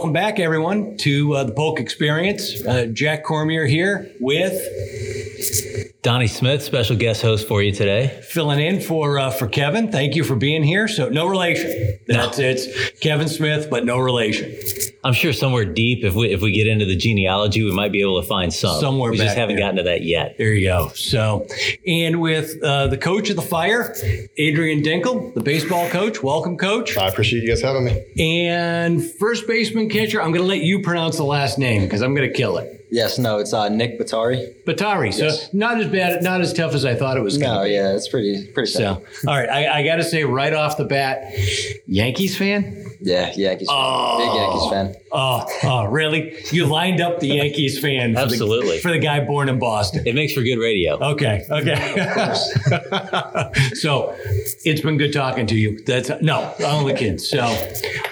Welcome back, everyone, to uh, the Polk Experience. Uh, Jack Cormier here with Donnie Smith, special guest host for you today. filling in for uh, for Kevin. Thank you for being here. So, no relation. That's it's Kevin Smith, but no relation. I'm sure somewhere deep, if we if we get into the genealogy, we might be able to find some. Somewhere we just haven't there. gotten to that yet. There you go. So, and with uh, the coach of the Fire, Adrian Dinkel, the baseball coach. Welcome, coach. I appreciate you guys having me. And first baseman catcher. I'm going to let you pronounce the last name because I'm going to kill it. Yes, no, it's uh, Nick Bottari. Bottari. So Yes. not as bad, not as tough as I thought it was going to No, be. yeah, it's pretty pretty So, all right, I, I got to say right off the bat, Yankees fan. Yeah, Yankees. Oh. fan. Big Yankees fan. Oh, oh, really? You lined up the Yankees fan, for the- Absolutely. for the guy born in Boston. It makes for good radio. Okay, okay. so it's been good talking to you. That's no, only kids. So,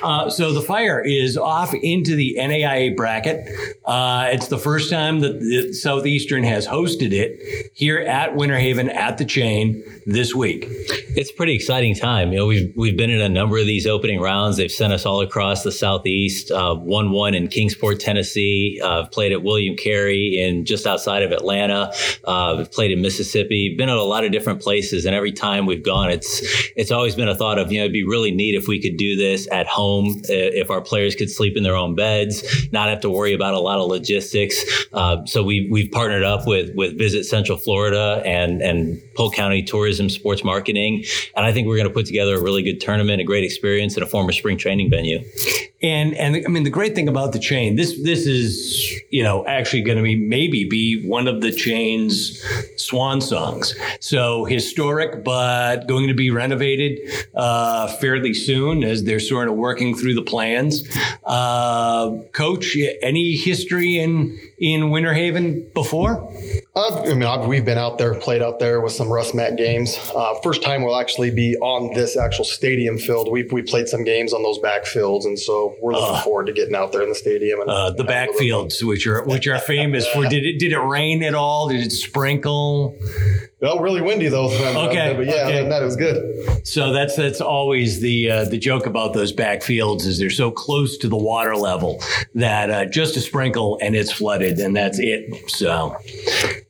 uh, so the fire is off into the NAIA bracket. Uh, it's the first time that the Southeastern has hosted it here at Winter Haven at the chain this week. It's a pretty exciting time. You know, we've we've been in a number of these opening rounds. They've sent us all across the southeast. Uh, One one in Kingsport, Tennessee. Uh, played at William Carey in just outside of Atlanta. Uh, played in Mississippi. Been at a lot of different places, and every time we've gone, it's it's always been a thought of you know it'd be really neat if we could do this at home. uh, If our players could sleep in their own beds, not have to worry about a lot of logistics. Uh, so we we've partnered up with with Visit Central Florida and and Polk County Tourism Sports Marketing, and I think we're going to put together a really good tournament, a great experience, and a former spring training venue. And and I mean the great thing about the chain this this is you know actually going to be maybe be one of the chain's swan songs. So historic, but going to be renovated uh, fairly soon as they're sort of working through the plans. Uh, Coach, any history in in Winter Haven before? Uh, I mean, I've, we've been out there, played out there with some RussMatt games. Uh, first time we'll actually be on this actual stadium field. We've we played some games on those backfields, and so we're looking Uh. forward to getting out there in the stadium. And, Uh, the and backfields, which are which are famous for. Did it did it rain at all? Did it sprinkle? Well, really windy though. Okay, but yeah, okay. that it was good. So that's that's always the uh, the joke about those backfields is they're so close to the water level that uh, just a sprinkle and it's flooded and that's it. So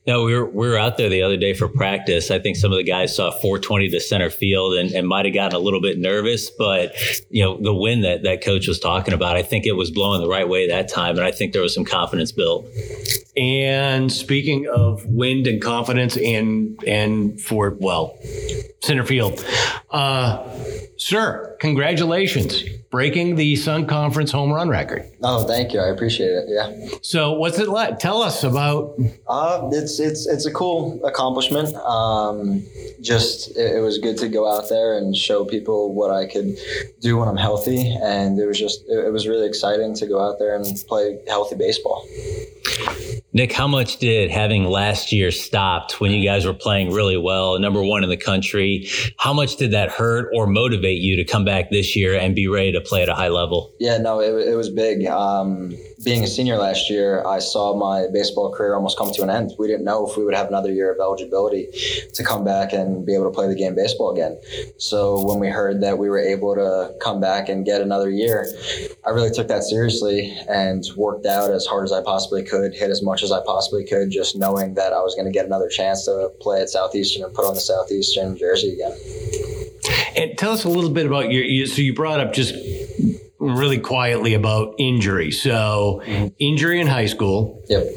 No, we were we were out there the other day for practice. I think some of the guys saw 420 to center field and, and might have gotten a little bit nervous, but you know the wind that that coach was talking about, I think it was blowing the right way that time, and I think there was some confidence built. and speaking of wind and confidence and and for well center field, uh, sir, congratulations breaking the Sun Conference home run record. Oh, thank you. I appreciate it. Yeah. So what's it like? Tell us about Uh, it's it's it's a cool accomplishment. Um, just it, it was good to go out there and show people what I could do when I'm healthy, and it was just it, it was really exciting to go out there and play healthy baseball. Nick, how much did having last year stopped when you guys were playing really well, number one in the country? How much did that hurt or motivate you to come back this year and be ready to play at a high level? Yeah, no, it, it was big. Um, being a senior last year, I saw my baseball career almost come to an end. We didn't know if we would have another year of eligibility to come back and be able to play the game baseball again. So when we heard that we were able to come back and get another year, I really took that seriously and worked out as hard as I possibly could, hit as much as I possibly could, just knowing that I was going to get another chance to play at Southeastern and put on the Southeastern jersey again. And tell us a little bit about your. You, so you brought up just really quietly about injury. So injury in high school. Yep.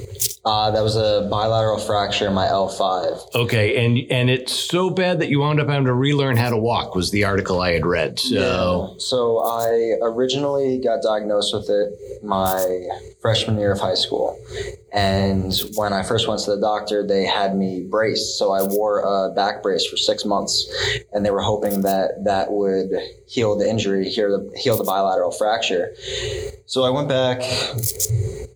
Uh, that was a bilateral fracture in my L5. Okay, and and it's so bad that you wound up having to relearn how to walk. Was the article I had read. So Yeah. So I originally got diagnosed with it my freshman year of high school. And when I first went to the doctor, they had me braced. So I wore a back brace for six months. And they were hoping that that would heal the injury, heal the, heal the bilateral fracture. So I went back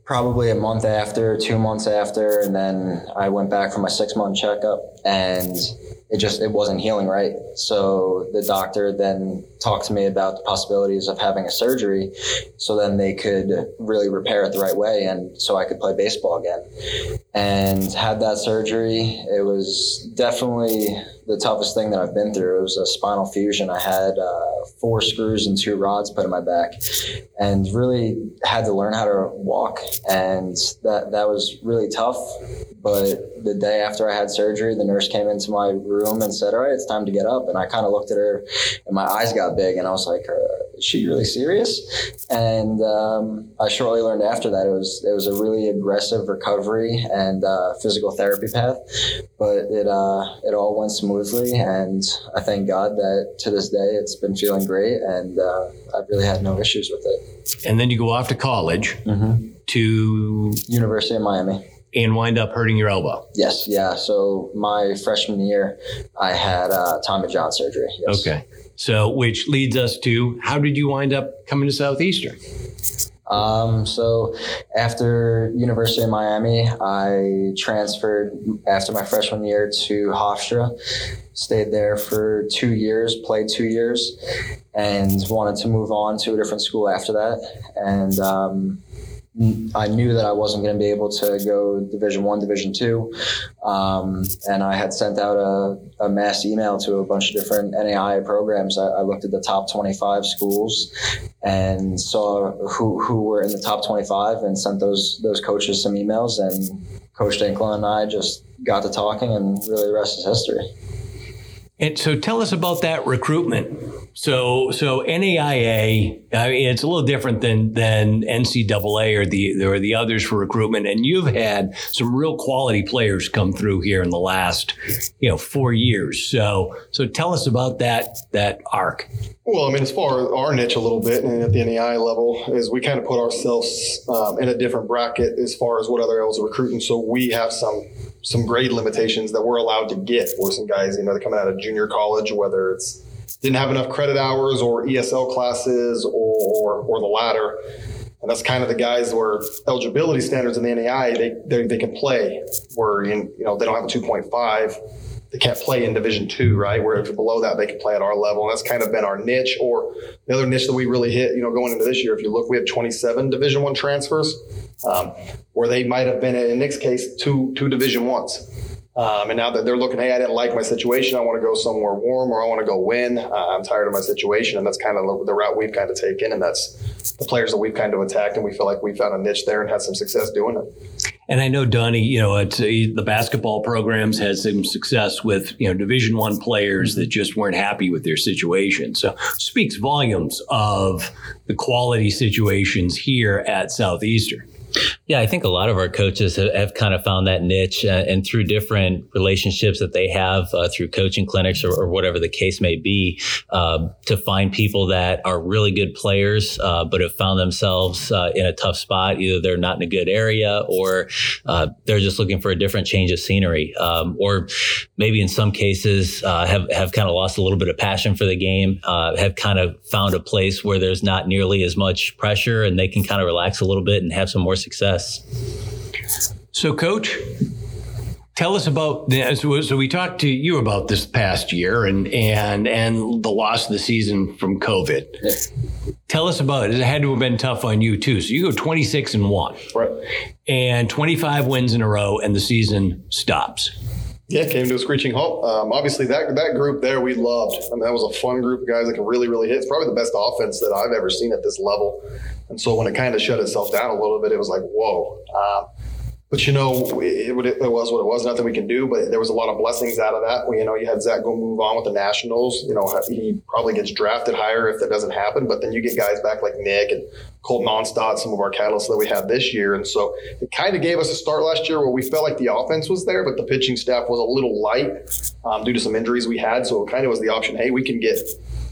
probably a month after, two months after, and then I went back for my six month checkup. and it just it wasn't healing right. So the doctor then talked to me about the possibilities of having a surgery, so then they could really repair it the right way, and so I could play baseball again. And had that surgery. It was definitely the toughest thing that I've been through. It was a spinal fusion. I had uh, four screws and two rods put in my back, and really had to learn how to walk, and that that was really tough. But the day after I had surgery, the nurse came into my room and said, "All right, it's time to get up." And I kind of looked at her, and my eyes got big, and I was like, uh, "Is she really serious?" And um, I shortly learned after that it was it was a really aggressive recovery and uh, physical therapy path, but it uh, it all went smoothly, and I thank God that to this day it's been feeling great, and uh, I've really had no issues with it. And then you go off to college to University of Miami. and wind up hurting your elbow. Yes, yeah. So my freshman year, I had uh, Tommy John surgery. Yes. Okay. So, which leads us to how did you wind up coming to Southeastern? Um, so after University of Miami, I transferred after my freshman year to Hofstra. Stayed there for two years, played two years, and wanted to move on to a different school after that. And um, I knew that I wasn't going to be able to go Division One, Division Two, um, and I had sent out a, a mass email to a bunch of different NAIA programs. I, I looked at the top 25 schools and saw who who were in the top 25, and sent those those coaches some emails. And Coach Dinkel and I just got to talking, and really the rest is history. And so tell us about that recruitment. So so NAIA, I mean, it's a little different than than NCAA or the or the others for recruitment. And you've had some real quality players come through here in the last you know four years. So so tell us about that that arc. Well, I mean, as far as our niche a little bit and at the NEI level is we kind of put ourselves um, in a different bracket as far as what other levels are recruiting. So we have some some grade limitations that we're allowed to get for some guys, you know, they're coming out of junior college, whether it's didn't have enough credit hours or ESL classes or, or, or the latter. And that's kind of the guys where eligibility standards in the NAI, they, they, they can play where, in, you know, they don't have a 2.5 they can't play in Division Two, right? Where if below that, they can play at our level, and that's kind of been our niche. Or the other niche that we really hit, you know, going into this year, if you look, we have 27 Division One transfers, um, where they might have been in Nick's case two two Division Ones. Um, and now that they're looking, hey, I didn't like my situation. I want to go somewhere warm, or I want to go win. Uh, I'm tired of my situation, and that's kind of the route we've kind of taken, and that's the players that we've kind of attacked, and we feel like we found a niche there and had some success doing it. And I know Donnie, you know, uh, the basketball programs had some success with you know Division One players that just weren't happy with their situation. So speaks volumes of the quality situations here at Southeastern. Yeah, I think a lot of our coaches have, have kind of found that niche, uh, and through different relationships that they have uh, through coaching clinics or, or, whatever the case may be, uh, to find people that are really good players, uh, but have found themselves uh, in a tough spot. Either they're not in a good area, or uh, they're just looking for a different change of scenery, um, or maybe in some cases have have kind of lost a little bit of passion for the game, have kind of found a place where there's not nearly as much pressure, and they can kind of relax a little bit and have some more success. So, coach, tell us about so, so we talked to you about this past year and and and the loss of the season from COVID. Tell us about it. It had to have been tough on you too. So you go 26 and 1. Right. And 25 wins in a row and the season stops. Yeah, came to a screeching halt. Um, obviously, that that group there we loved. I mean, that was a fun group of guys that can really, really hit. It's probably the best offense that I've ever seen at this level. And so when it kind of shut itself down a little bit, it was like, whoa. Um, but you know, it, it, was what it was. Nothing we can do. But there was a lot of blessings out of that. We, you know, you had Zach go move on with the Nationals. You know, he probably gets drafted higher if that doesn't happen. But then you get guys back like Nick and Colton Onstad, some of our catalysts that we had this year. And so it kind of gave us a start last year where we felt like the offense was there, but the pitching staff was a little light um, due to some injuries we had. So it kind of was the option. Hey, we can get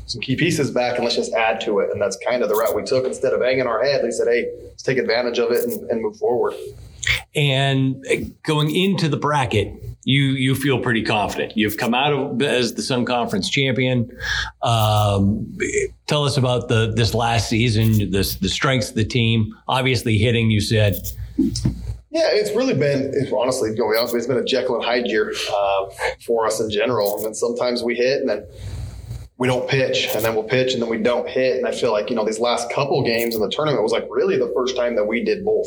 some key pieces back and let's just add to it. And that's kind of the route we took. Instead of hanging our head, they said, hey, let's take advantage of it and, and move forward. And going into the bracket, you you feel pretty confident. You've come out of as the Sun Conference champion. Um, tell us about the this last season, the the strengths of the team. Obviously, hitting. You said Yeah, it's really been, it's honestly, going honest, it's been a Jekyll and Hyde year uh, for us in general. And then sometimes we hit, and then we don't pitch, and then we'll pitch, and then we don't hit. And I feel like you know these last couple games in the tournament was like really the first time that we did both.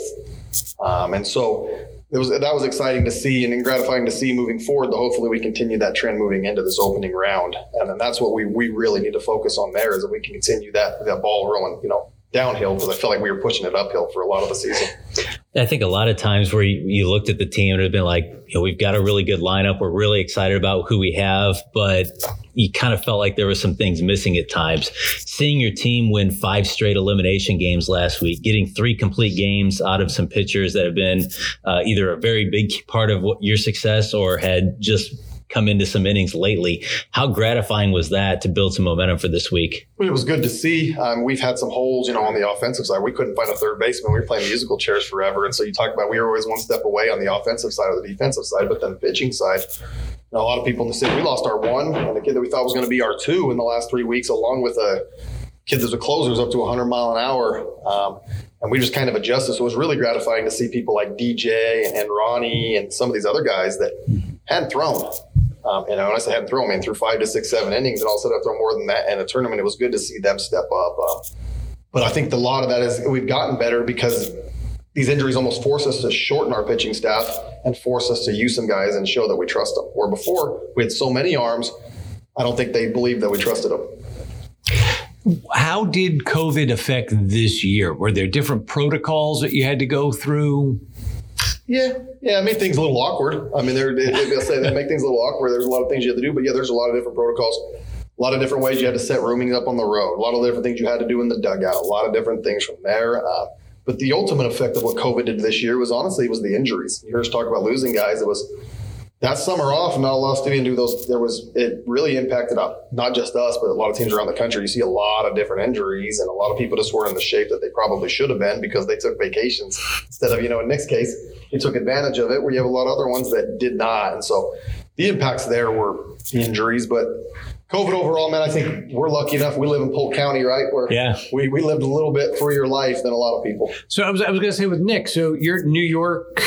Um, and so it was that was exciting to see and gratifying to see moving forward. That hopefully we continue that trend moving into this opening round, and then that's what we we really need to focus on there is that we can continue that that ball rolling, you know, downhill because I feel like we were pushing it uphill for a lot of the season. I think a lot of times where you, you looked at the team and it had been like, you know, we've got a really good lineup. We're really excited about who we have, but you kind of felt like there were some things missing at times. Seeing your team win five straight elimination games last week, getting three complete games out of some pitchers that have been uh, either a very big part of what, your success or had just come into some innings lately. How gratifying was that to build some momentum for this week? It was good to see. Um, we've had some holes, you know, on the offensive side. We couldn't find a third baseman. We were playing musical chairs forever. And so you talk about we were always one step away on the offensive side or the defensive side, but then the pitching side. You a lot of people in the city, we lost our one and the kid that we thought was going to be our two in the last three weeks, along with a kid that's a closer, is up to 100 mile an hour. Um, and we just kind of adjusted. So it was really gratifying to see people like DJ and Ronnie and some of these other guys that hadn't thrown. Um, and I say hadn't thrown, I through five to six, seven innings, and all of a sudden I've thrown more than that in a tournament. It was good to see them step up. Uh, but I think the lot of that is we've gotten better because these injuries almost force us to shorten our pitching staff and force us to use some guys and show that we trust them. Where before we had so many arms, I don't think they believed that we trusted them. How did COVID affect this year? Were there different protocols that you had to go through? Yeah, yeah, it made things a little awkward. I mean, they're, they, will say they make things a little awkward. There's a lot of things you have to do, but yeah, there's a lot of different protocols, a lot of different ways you had to set rooming up on the road, a lot of different things you had to do in the dugout, a lot of different things from there. Uh, but the ultimate effect of what COVID did this year was honestly was the injuries. You heard us talk about losing guys. It was that summer off, and not a lot of to do those. There was it really impacted up not just us, but a lot of teams around the country. You see a lot of different injuries, and a lot of people just weren't in the shape that they probably should have been because they took vacations instead of you know in Nick's case he took advantage of it. Where you have a lot of other ones that did not, and so the impacts there were injuries, but COVID overall, man, I think we're lucky enough. We live in Polk County, right? Where yeah. we, we lived a little bit freer life than a lot of people. So I was, I was going to say with Nick, so you're New York,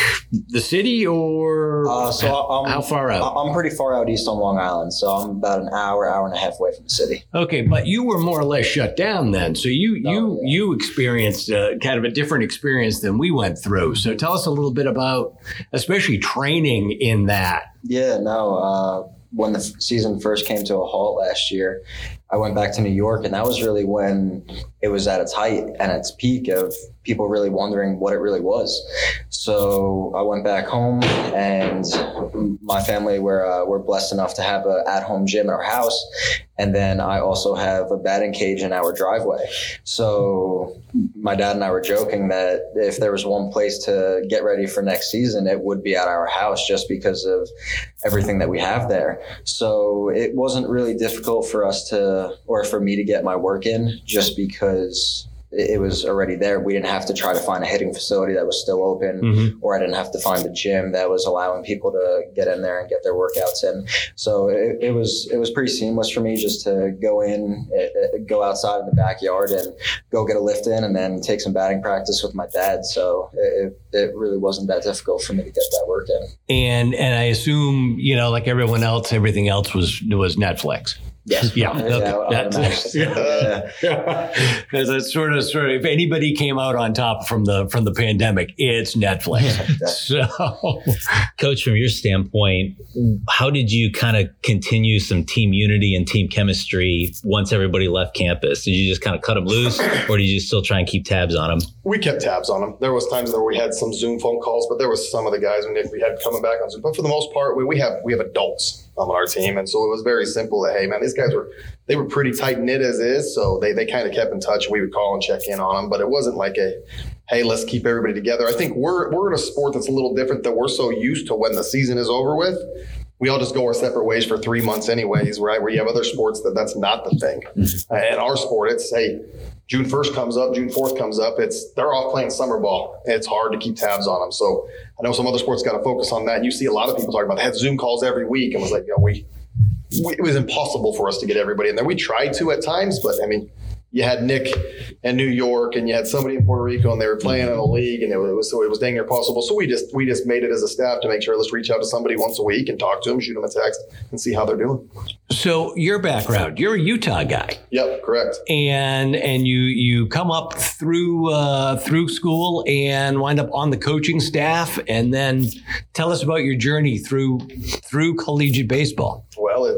the city, or uh, so I'm, how far out? I'm pretty far out east on Long Island. So I'm about an hour, hour and a half away from the city. Okay. But you were more or less shut down then. So you, no, you, yeah. you experienced a, kind of a different experience than we went through. So tell us a little bit about, especially training in that. Yeah, no, uh, when the season first came to a halt last year, I went back to New York, and that was really when it was at its height and its peak of people really wondering what it really was. So I went back home, and my family were uh, were blessed enough to have an at home gym in our house, and then I also have a batting cage in our driveway. So my dad and I were joking that if there was one place to get ready for next season, it would be at our house, just because of everything that we have there. So it wasn't really difficult for us to, or for me to get my work in, just because it was already there. We didn't have to try to find a hitting facility that was still open, mm-hmm. or I didn't have to find a gym that was allowing people to get in there and get their workouts in. So it, it was it was pretty seamless for me just to go in, eh, eh, go outside in the backyard, and go get a lift in, and then take some batting practice with my dad. So it, it really wasn't that difficult for me to get that work in. And and I assume you know, like everyone else, everything else was was Netflix. Yes. Yeah. Uh, yeah, that's, yeah. yeah. As a sort of sort of if anybody came out on top from the from the pandemic, it's Netflix. so coach, from your standpoint, how did you kind of continue some team unity and team chemistry once everybody left campus? Did you just kind of cut them loose or did you still try and keep tabs on them? We kept tabs on them. There was times where we had some Zoom phone calls, but there was some of the guys when we had coming back on Zoom. But for the most part, we, we have we have adults on our team. And so it was very simple that, hey, man, these guys were, they were pretty tight knit as is. So they, they kind of kept in touch. We would call and check in on them, but it wasn't like a, hey, let's keep everybody together. I think we're, we're in a sport that's a little different that we're so used to when the season is over with. We all just go our separate ways for three months, anyways, right? Where you have other sports that that's not the thing. Mm-hmm. Uh, in our sport, it's hey, June 1st comes up, June 4th comes up. It's they're off playing summer ball. It's hard to keep tabs on them. So I know some other sports got to focus on that. And you see a lot of people talking about they had Zoom calls every week and was like, you know, we, we, it was impossible for us to get everybody in there. We tried to at times, but I mean, you had Nick in New York and you had somebody in Puerto Rico and they were playing in a league and it was so it was dang near possible. So we just we just made it as a staff to make sure let's reach out to somebody once a week and talk to them, shoot them a text, and see how they're doing. So your background, you're a Utah guy, Yep, correct. and and you you come up through uh, through school and wind up on the coaching staff, and then tell us about your journey through through collegiate baseball. Well, it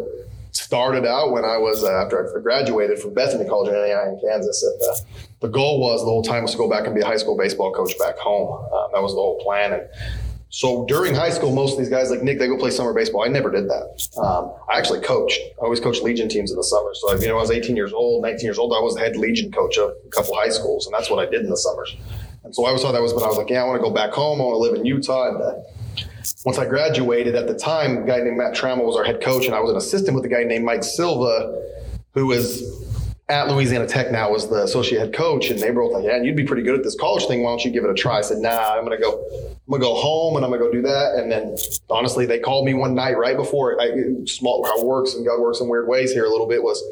started out when I was uh, after I graduated from Bethany College in NAI in Kansas. The goal was the whole time was to go back and be a high school baseball coach back home. Um, that was the whole plan. And so during high school, most of these guys like Nick, they go play summer baseball. I never did that. Um, I actually coached. I always coached Legion teams in the summer. So you know, I was 18 years old, 19 years old. I was head Legion coach of a couple high schools, and that's what I did in the summers. And so I always thought that was, but I was like, yeah, I want to go back home. I want to live in Utah. And uh, once I graduated, at the time, a guy named Matt Trammell was our head coach, and I was an assistant with a guy named Mike Silva, who was at Louisiana Tech now was the associate head coach, and they were both like, "Yeah, and you'd be pretty good at this college thing. Why don't you give it a try?" I said, "Nah, I'm gonna go. I'm gonna go home, and I'm gonna go do that." And then, honestly, they called me one night right before I small how it works, and God works in weird ways here a little bit. Was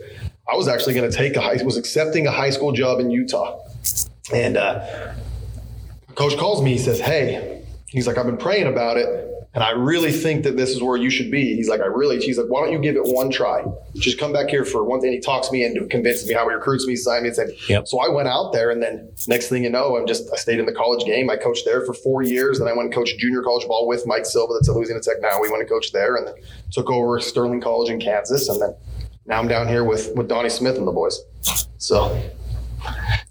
I was actually going to take a high was accepting a high school job in Utah, and uh, coach calls me. He says, "Hey," he's like, "I've been praying about it." And I really think that this is where you should be. He's like, I really, he's like, why don't you give it one try? Just come back here for one thing. He talks me into convinces me how he recruits me, sign me, and said, Yep. so I went out there and then next thing you know, I'm just, I stayed in the college game. I coached there for four years. Then I went and coached junior college ball with Mike Silva that's at Louisiana Tech now. We went and coached there and then took over Sterling College in Kansas. And then now I'm down here with, with Donnie Smith and the boys. So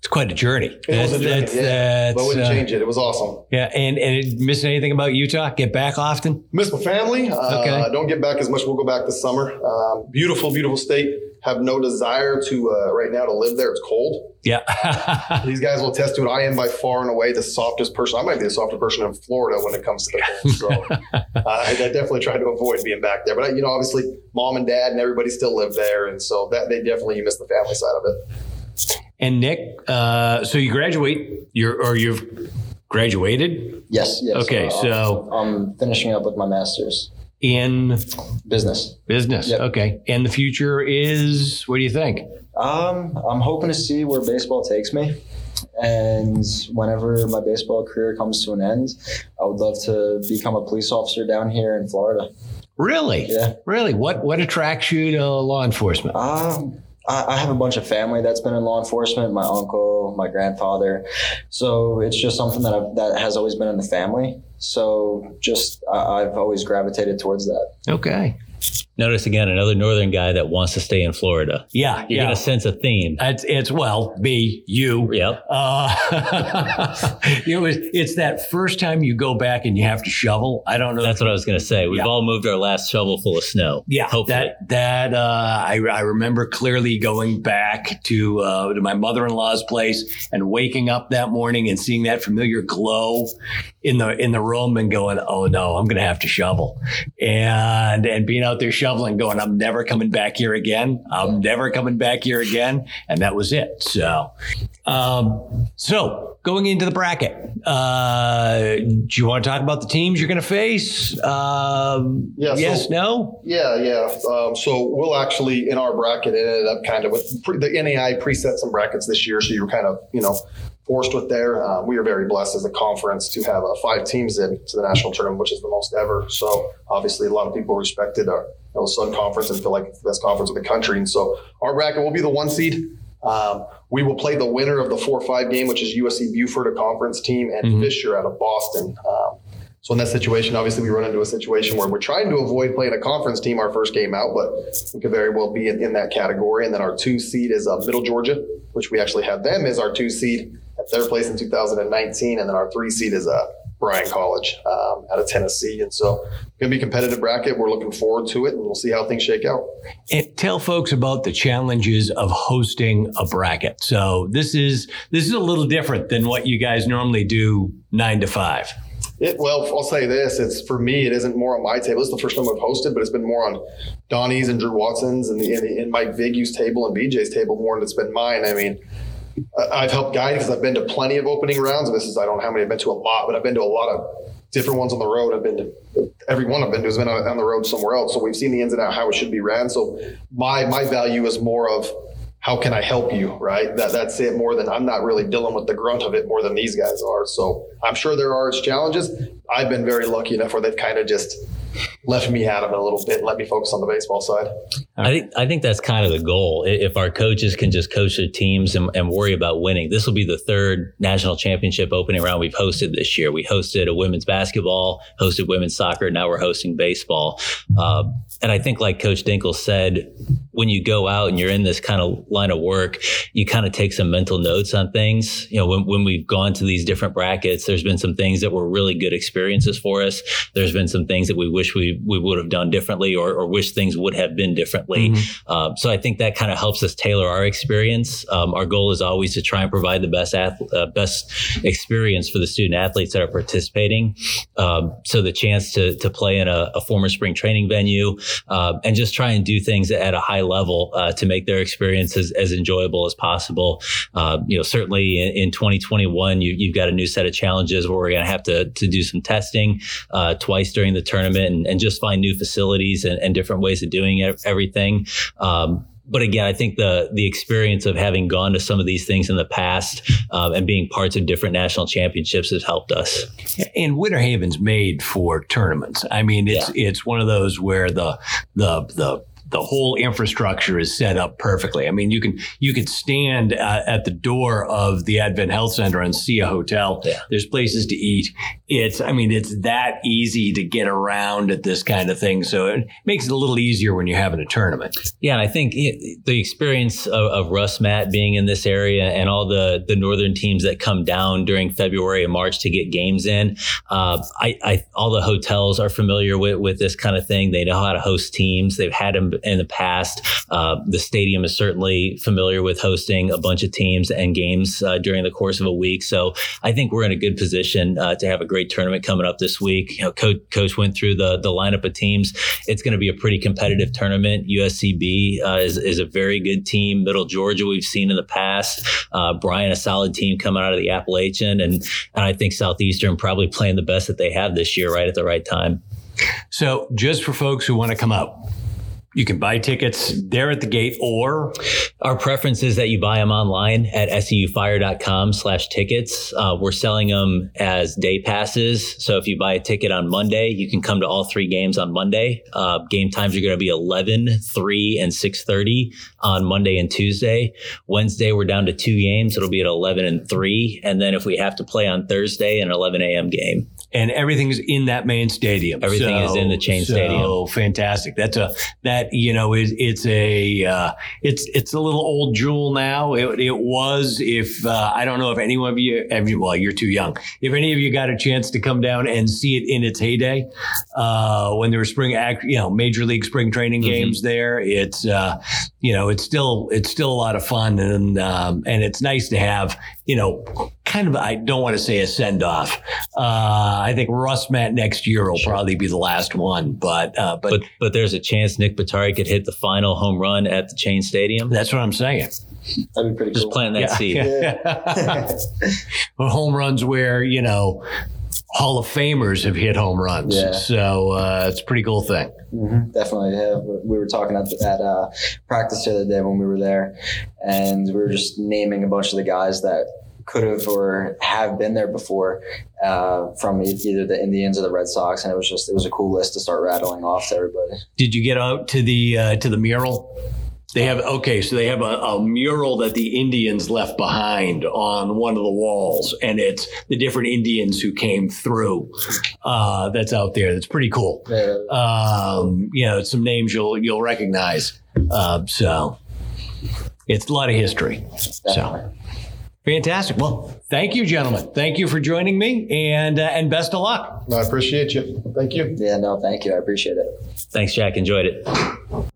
quite a journey. it was a journey. That's- yeah. that's, but wouldn't uh, change it. It was awesome. yeah, and and it- miss anything about Utah? Get back often? Miss my family. Uh, Okay. Don't get back as much. We'll go back this summer. Um, beautiful, beautiful state. Have no desire to uh, right now to live there. It's cold. Yeah. These guys will attest to it. I am by far and away the softest person. I might be the softest person in Florida when it comes to the cold. So uh, I, I definitely try to avoid being back there. But you know, obviously, mom and dad and everybody still live there, and so that they definitely you miss the family side of it. And Nick, uh, so you graduate, you're or you've graduated Yes. yes. Okay, so- I'm finishing up with my master's in business. business. Yep. Okay, and the future is what do you think? Um, I'm hoping to see where baseball takes me. And whenever my baseball career comes to an end, I would love to become a police officer down here in Florida. Really? Yeah. Really? What what attracts you to law enforcement? Um, I, I have a bunch of family that's been in law enforcement. My uncle, my grandfather. So it's just something that I've, that has always been in the family. So just I, I've always gravitated towards that. Okay. Notice again another northern guy that wants to stay in Florida. Yeah. You're yeah. gonna sense a theme. It's, it's well, me, you. Yep. Uh, it was. It's that first time you go back and you have to shovel. I don't know. That's what I was gonna say. We've Yeah. all moved our last shovel full of snow. Yeah, Hopefully. that that uh, I, I remember clearly going back to uh, to my mother in law's place and waking up that morning and seeing that familiar glow in the in the room and going, oh no, I'm going to have to shovel, and and being out there shoveling, going, I'm never coming back here again. I'm never coming back here again, and that was it. So, um, so going into the bracket, uh, do you want to talk about the teams you're going to face? Um, Yeah, so- yes, no. Yeah, yeah. Um, so we'll actually in our bracket it ended up kind of with pre- the NAI preset some brackets this year, so you're kind of you know forced with there. Um, we are very blessed as a conference to have uh, five teams in to the national tournament, which is the most ever. So obviously, a lot of people respected our you know, Sun Conference and feel like it's the best conference in the country. And so our bracket will be the one seed. Um, we will play the winner of the four five game, which is USC Beaufort, a conference team, and Mhm. Fisher out of Boston. Um, so in that situation, obviously, we run into a situation where we're trying to avoid playing a conference team our first game out, but we could very well be in, in that category. And then our two seed is uh, Middle Georgia, which we actually have them as our two seed at their place in 2019, and then our three seed is uh, Bryan College um, out of Tennessee. And so, going to be a competitive bracket. We're looking forward to it, and we'll see how things shake out. And tell folks about the challenges of hosting a bracket. So this is this is a little different than what you guys normally do nine to five. It, well, I'll say this: it's for me. It isn't more on my table. It's the first time I've hosted, but it's been more on Donnie's and Drew Watson's and, the, and, the, and Mike Vigue's table and BJ's table more than it's been mine. I mean, I've helped guide because I've been to plenty of opening rounds. And this is I don't know how many I've been to a lot, but I've been to a lot of different ones on the road. I've been to every one I've been to has been on, on the road somewhere else. So we've seen the ins and outs how it should be ran. So my my value is more of how can I help you? Right. That that's it. More than I'm not really dealing with the grunt of it more than these guys are. So I'm sure there are its challenges. I've been very lucky enough where they've kind of just left me out of it a little bit and let me focus on the baseball side. I think I think that's kind of the goal. If our coaches can just coach their teams and, and, worry about winning, this will be the third national championship opening round we've hosted this year. We hosted a women's basketball, hosted women's soccer, now we're hosting baseball. Uh, and I think, like Coach Dinkel said, when you go out and you're in this kind of line of work, you kind of take some mental notes on things. You know, when, when we've gone to these different brackets, there's been some things that were really good experiences for us. There's been some things that we wish we, we would have done differently or, or wish things would have been differently. Mm-hmm. Um, so I think that kind of helps us tailor our experience. Um, our goal is always to try and provide the best ath- uh, best experience for the student athletes that are participating. Um, so the chance to to play in a, a former spring training venue uh, and just try and do things at a high level uh, to make their experience as, as enjoyable as possible. Uh, you know, certainly in, in 2021, you, have got a new set of challenges where we're going to have to to do some testing uh, twice during the tournament and, and, just find new facilities and, and different ways of doing everything. Um, but again, I think the the experience of having gone to some of these things in the past um, and being parts of different national championships has helped us. And Winter Haven's made for tournaments. I mean, it's yeah. it's one of those where the the the the whole infrastructure is set up perfectly. I mean, you can you could stand uh, at the door of the Advent Health Center and see a hotel. Yeah. There's places to eat. It's I mean, it's that easy to get around at this kind of thing. So it makes it a little easier when you're having a tournament. Yeah, and I think the experience of, of RussMatt being in this area and all the the northern teams that come down during February and March to get games in, uh, I, I all the hotels are familiar with with this kind of thing. They know how to host teams. They've had them in the past. Uh, the stadium is certainly familiar with hosting a bunch of teams and games uh, during the course of a week. So I think we're in a good position uh, to have a great tournament coming up this week. You know, coach, coach went through the the lineup of teams. It's going to be a pretty competitive tournament. USCB uh, is is a very good team. Middle Georgia we've seen in the past. Uh, Bryan a solid team coming out of the Appalachian, and and I think Southeastern probably playing the best that they have this year, right at the right time. So, just for folks who want to come out, you can buy tickets there at the gate or our preference is that you buy them online at seufire.com slash tickets. Uh, we're selling them as day passes. So if you buy a ticket on monday you can come to all three games on monday. Uh, game times are going to be 11 3 and 6.30 on monday and tuesday. Wednesday we're down to two games. It'll be at 11 and 3 and then if we have to play on thursday an 11 a.m game and everything's in that main stadium. Everything so, is in the chain so stadium. Oh, fantastic! That's a that you know is it's a uh, it's it's a little old jewel now. It, it was if uh, I don't know if any of you, well, you're too young. If any of you got a chance to come down and see it in its heyday, uh, when there were spring, you know, major league spring training mm-hmm. games there, it's uh, you know it's still it's still a lot of fun and um, and it's nice to have you know kind of I don't want to say a send off. Uh, I think RussMatt next year will sure. probably be the last one, but, uh, but, but but there's a chance Nick Bottari could hit the final home run at the Chain Stadium. That's what I'm saying. That'd be pretty. Cool. Just cool. plant that yeah. seed. Yeah. home runs where you know Hall of Famers have hit home runs. Yeah. So uh, it's a pretty cool thing. Mm-hmm. Definitely. Yeah. We were talking at, at uh, practice the other day when we were there, and we were just naming a bunch of the guys that could have or have been there before uh, from either the Indians or the Red Sox, and it was just it was a cool list to start rattling off to everybody. Did you get out to the uh, to the mural? They have okay, so they have a, a, mural that the Indians left behind on one of the walls, and it's the different Indians who came through. Uh, that's out there. That's pretty cool. Yeah. Um, you know, some names you'll you'll recognize. Uh, so it's a lot of history. Definitely. So. Fantastic. Well, thank you, gentlemen. Thank you for joining me, and uh, and best of luck. I appreciate you. Thank you. Yeah, no, thank you. I appreciate it. Thanks, Jack. Enjoyed it.